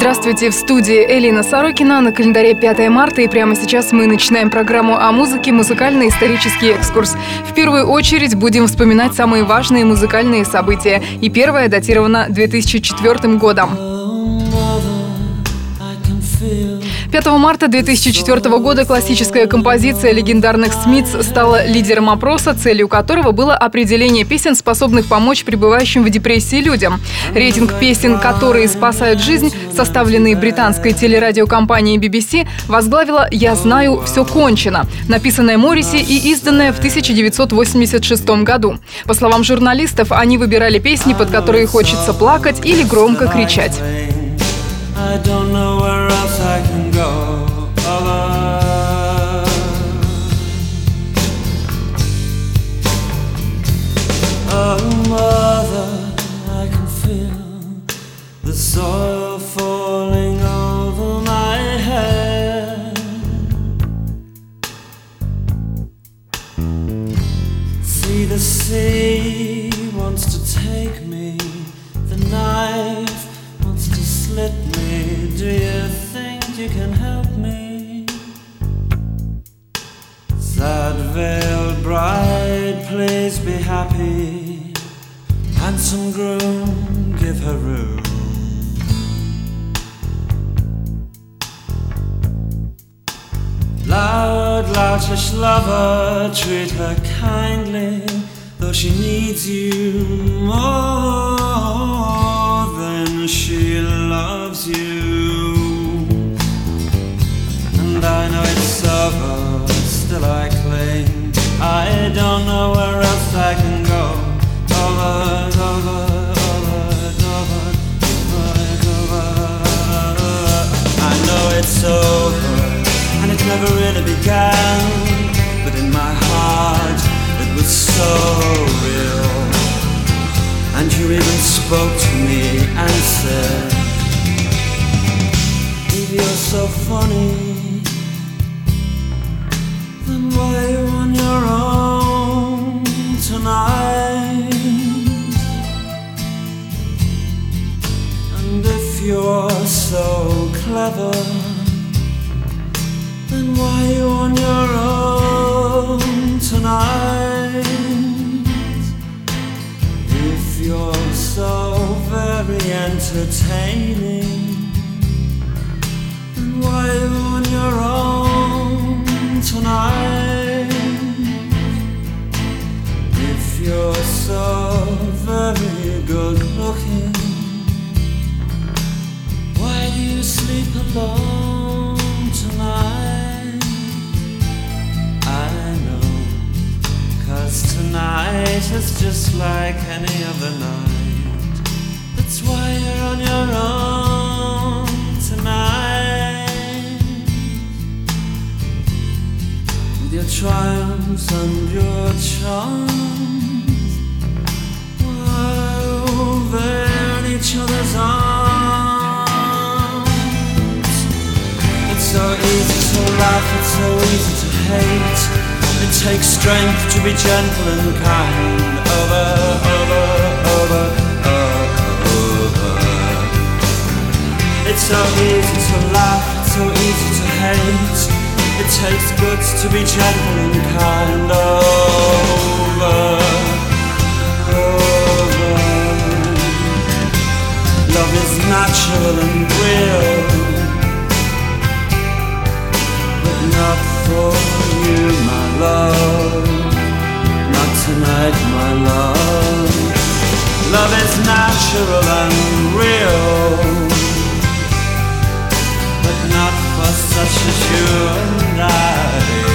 Здравствуйте, в студии Элина Сорокина. На календаре 5 марта, и прямо сейчас мы начинаем программу о музыке «Музыкальный-исторический экскурс». В первую очередь будем вспоминать самые важные музыкальные события. И первое датировано 2004 годом. 5 марта 2004 года классическая композиция легендарных Смитс стала лидером опроса, целью которого было определение песен, способных помочь пребывающим в депрессии людям. Рейтинг песен, которые спасают жизнь, составленный британской телерадиокомпанией BBC, возглавила «Я знаю, все кончено», написанная Морриси и изданная в 1986 году. По словам журналистов, они выбирали песни, под которые хочется плакать или громко кричать. I don't know where else I can go. Oh, mother, I can feel the soil falling over my head. See the sea wants to take me, the knife you think you can help me? Sad veiled bride, please be happy. Handsome groom, give her room. Loud, loutish lover, treat her kindly, though she needs you more still I cling. I don't know where else I can go. Over, over, over, it's over, and it never really began. But in my heart, it was so real. And you even spoke to me and said, If you're so funny, so then why are you on your own tonight? If you're so very entertaining, then why are you on your own tonight? If you're so very good alone tonight? I know. Cause tonight is just like any other night. That's why you're on your own tonight. With your triumphs and your charms. In each other's arms. Easy to laugh, it's so easy to hate. It takes strength to be gentle and kind. Over, over, over, over. It's so easy to laugh, it's so easy to hate. It takes guts to be gentle and kind. Over, over. Love is natural and real, not for you, my love. Not tonight, my love. Love is natural and real, but not for such as you and I,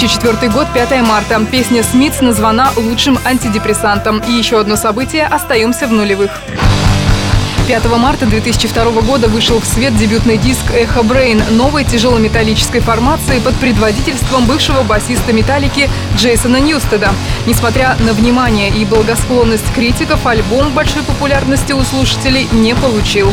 2004 год, 5 марта. Песня «Smiths» названа лучшим антидепрессантом. И еще одно событие «Остаемся в нулевых». 5 марта 2002 года вышел в свет дебютный диск «Echobrain» новой тяжелометаллической формации под предводительством бывшего басиста «Металлики» Джейсона Ньюстеда. Несмотря на внимание и благосклонность критиков, альбом большой популярности у слушателей не получил.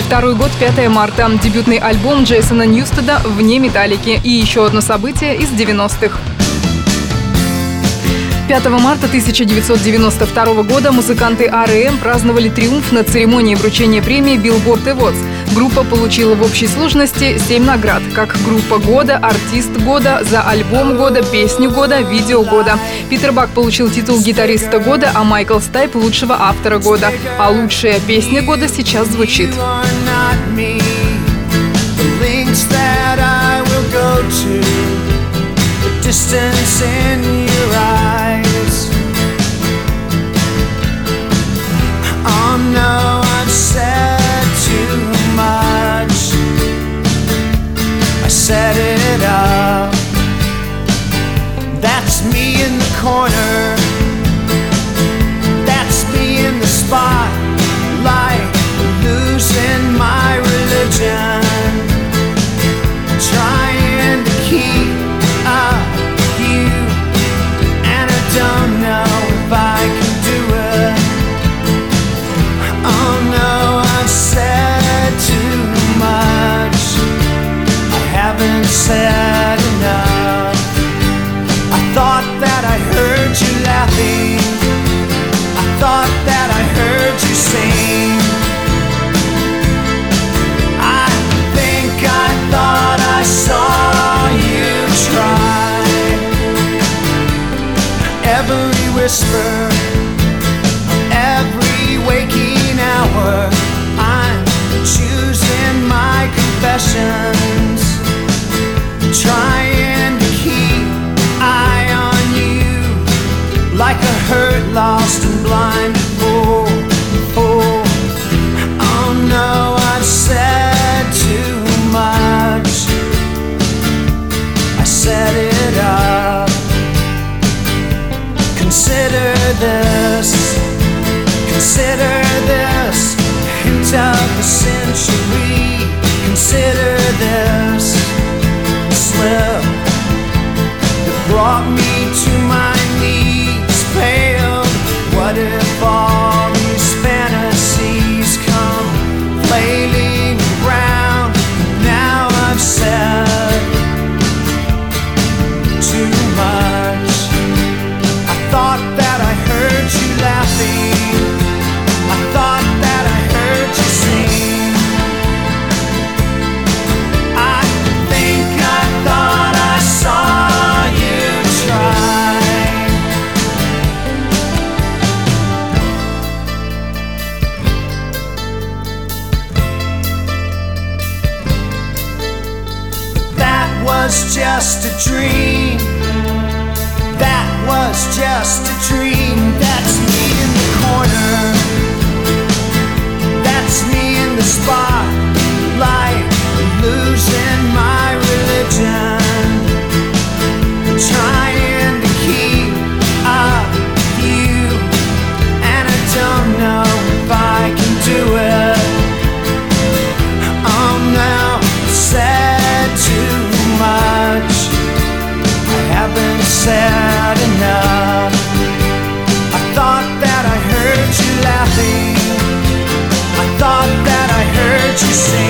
2002 год, 5 марта. Дебютный альбом Джейсона Ньюстеда «Вне металлики». И еще одно событие из 90-х. 5 марта 1992 года музыканты R.E.M. праздновали триумф на церемонии вручения премии Billboard Awards. Группа получила в общей сложности 7 наград, как группа года, артист года, за альбом года, песню года, видео года. Питер Бак получил титул гитариста года, а Майкл Стайп – лучшего автора года. А лучшая песня года сейчас звучит. distance in your That's me in the corner. Consider this, consider this hint of the century. Consider was just a dream. That was just a dream. That's me in the corner. That's me in the spotlight, you say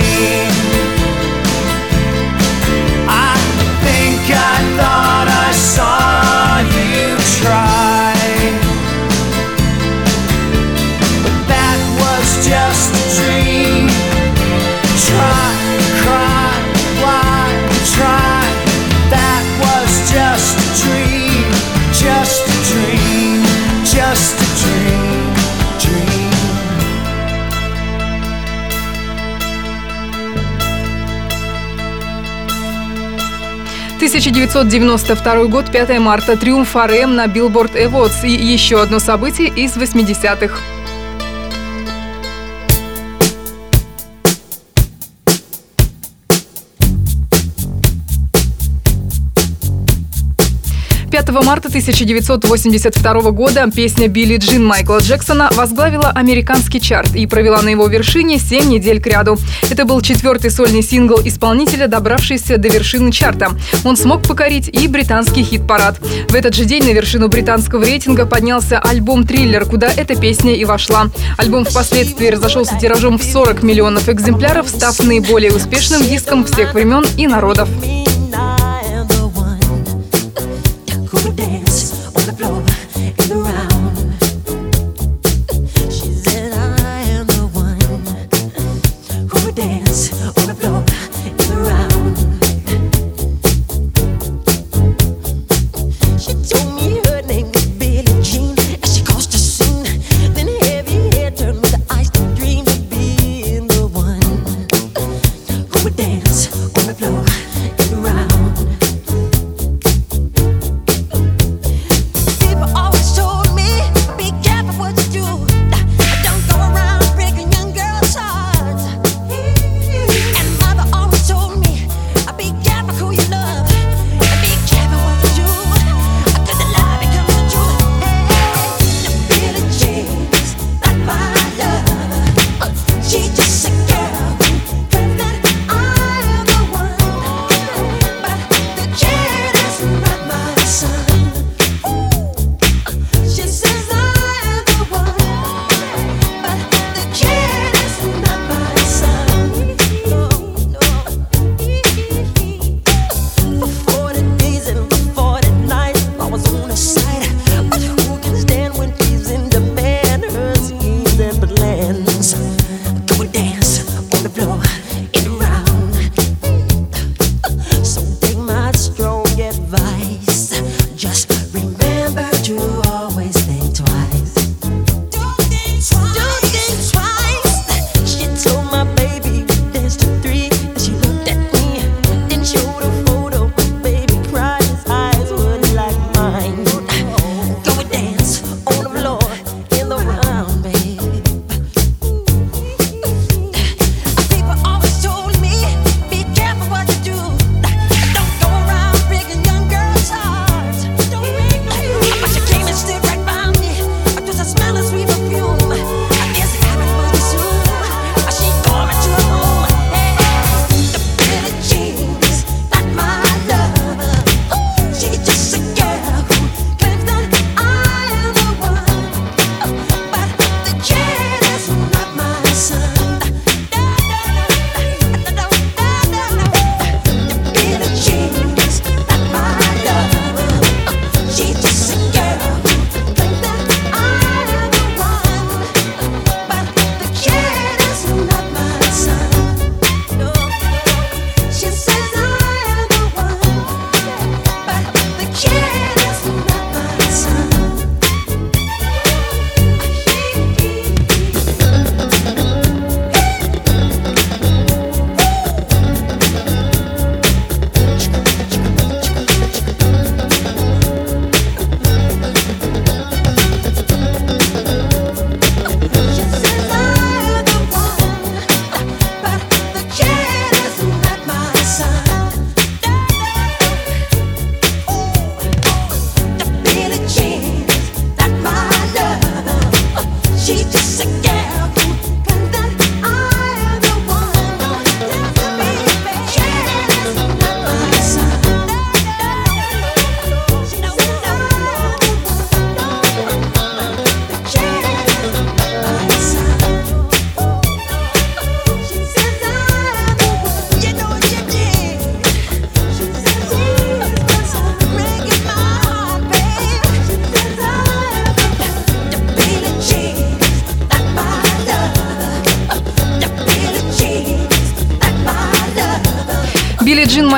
1992 год, 5 марта, триумф РМ на Billboard Awards и еще одно событие из 80-х. 5 марта 1982 года песня «Билли Джин» Майкла Джексона возглавила американский чарт и провела на его вершине 7 недель кряду. Это был четвертый сольный сингл исполнителя, добравшийся до вершины чарта. Он смог покорить и британский хит-парад. В этот же день на вершину британского рейтинга поднялся альбом «Триллер», куда эта песня и вошла. Альбом впоследствии разошелся тиражом в 40 миллионов экземпляров, став наиболее успешным диском всех времен и народов.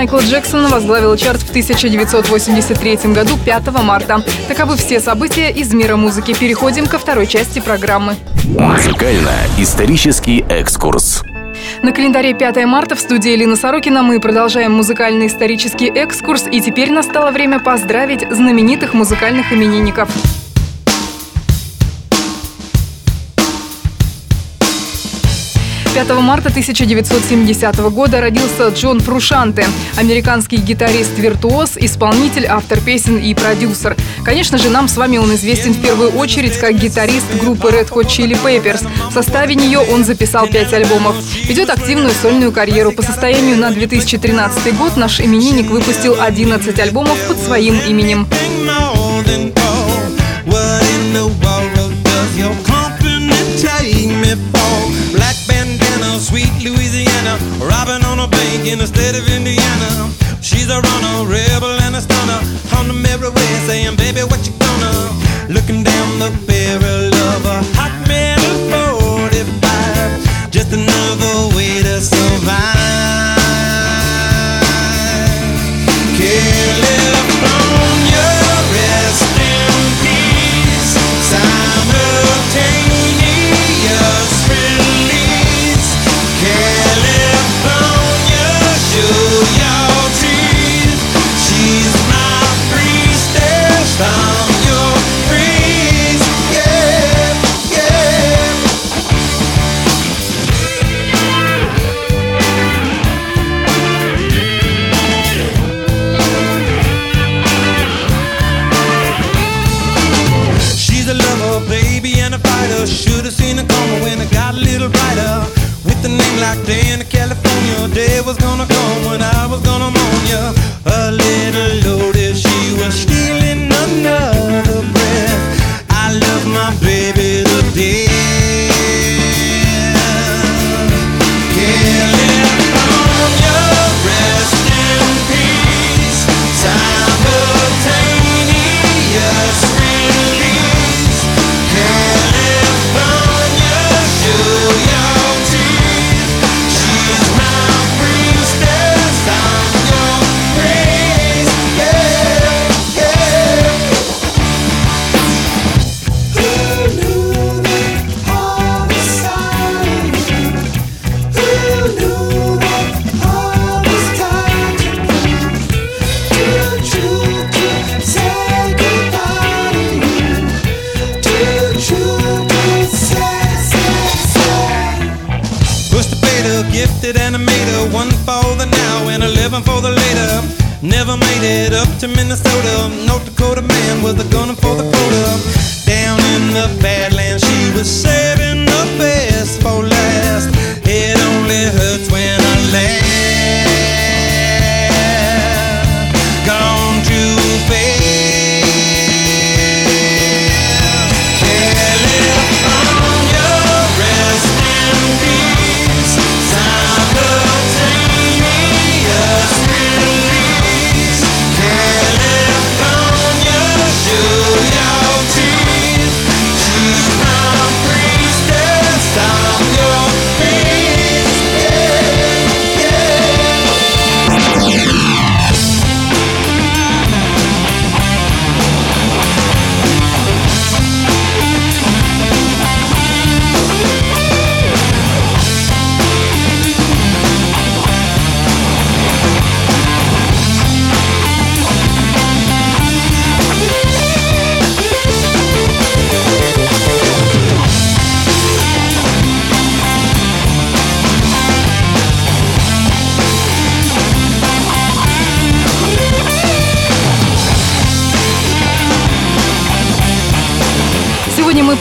Майкла Джексона возглавил чарт в 1983 году 5 марта. Таковы все события из мира музыки. Переходим ко второй части программы. Музыкально-исторический экскурс. На календаре 5 марта в студии Элина Сорокина мы продолжаем музыкальный исторический экскурс. И теперь настало время поздравить знаменитых музыкальных именинников. 5 марта 1970 года родился Джон Фрушанте, американский гитарист-виртуоз, исполнитель, автор песен и продюсер. Конечно же, нам с вами он известен в первую очередь как гитарист группы Red Hot Chili Peppers. В составе нее он записал пять альбомов. Ведет активную сольную карьеру. По состоянию на 2013 год наш именинник выпустил 11 альбомов под своим именем. In the state of Indiana. She's a runner, rebel and a stunner. On the mirror way saying, baby, what you gonna? Looking down the barrel of a hot metal 45. Just another way to survive. up down in the Badlands. She was saving the best for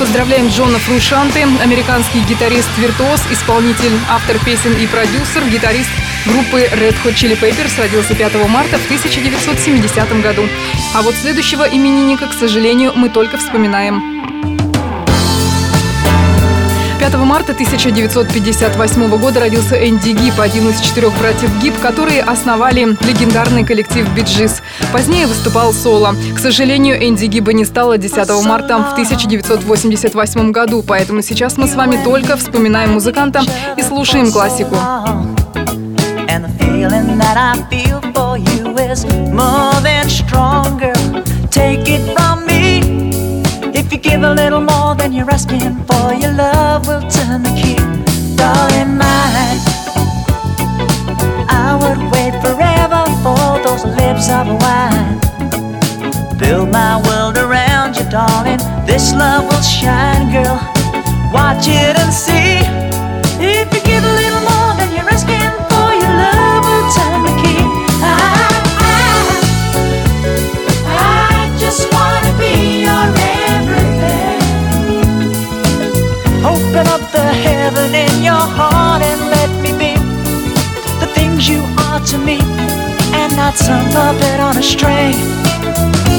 поздравляем Джона Фрушанте, американский гитарист-виртуоз, исполнитель, автор песен и продюсер, гитарист группы Red Hot Chili Peppers родился 5 марта в 1970 году. А вот следующего именинника, к сожалению, мы только вспоминаем. 5 марта 1958 года родился Энди Гиб, один из четырех братьев Гиб, которые основали легендарный коллектив Биджис. Позднее выступал соло. К сожалению, Энди Гиба не стало 10 марта в 1988 году, поэтому сейчас мы с вами только вспоминаем музыканта и слушаем классику. Take it from me If you give a little more than you're asking for, your love will turn the key. Darling, mine. I would wait forever for those lips of wine. Build my world around you, darling. This love will shine, girl. Watch it and see. to me and not some puppet on a string.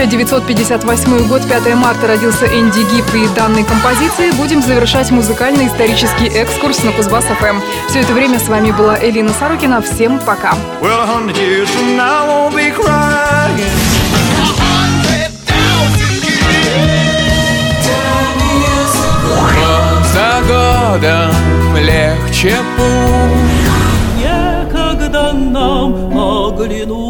1958 год, 5 марта, родился Энди Гиб, и данной композиции будем завершать музыкальный исторический экскурс на Кузбасс ФМ. Эм. Все это время с вами была Элина Сорокина. Всем пока. За годом легче путь. Некогда нам оглянуть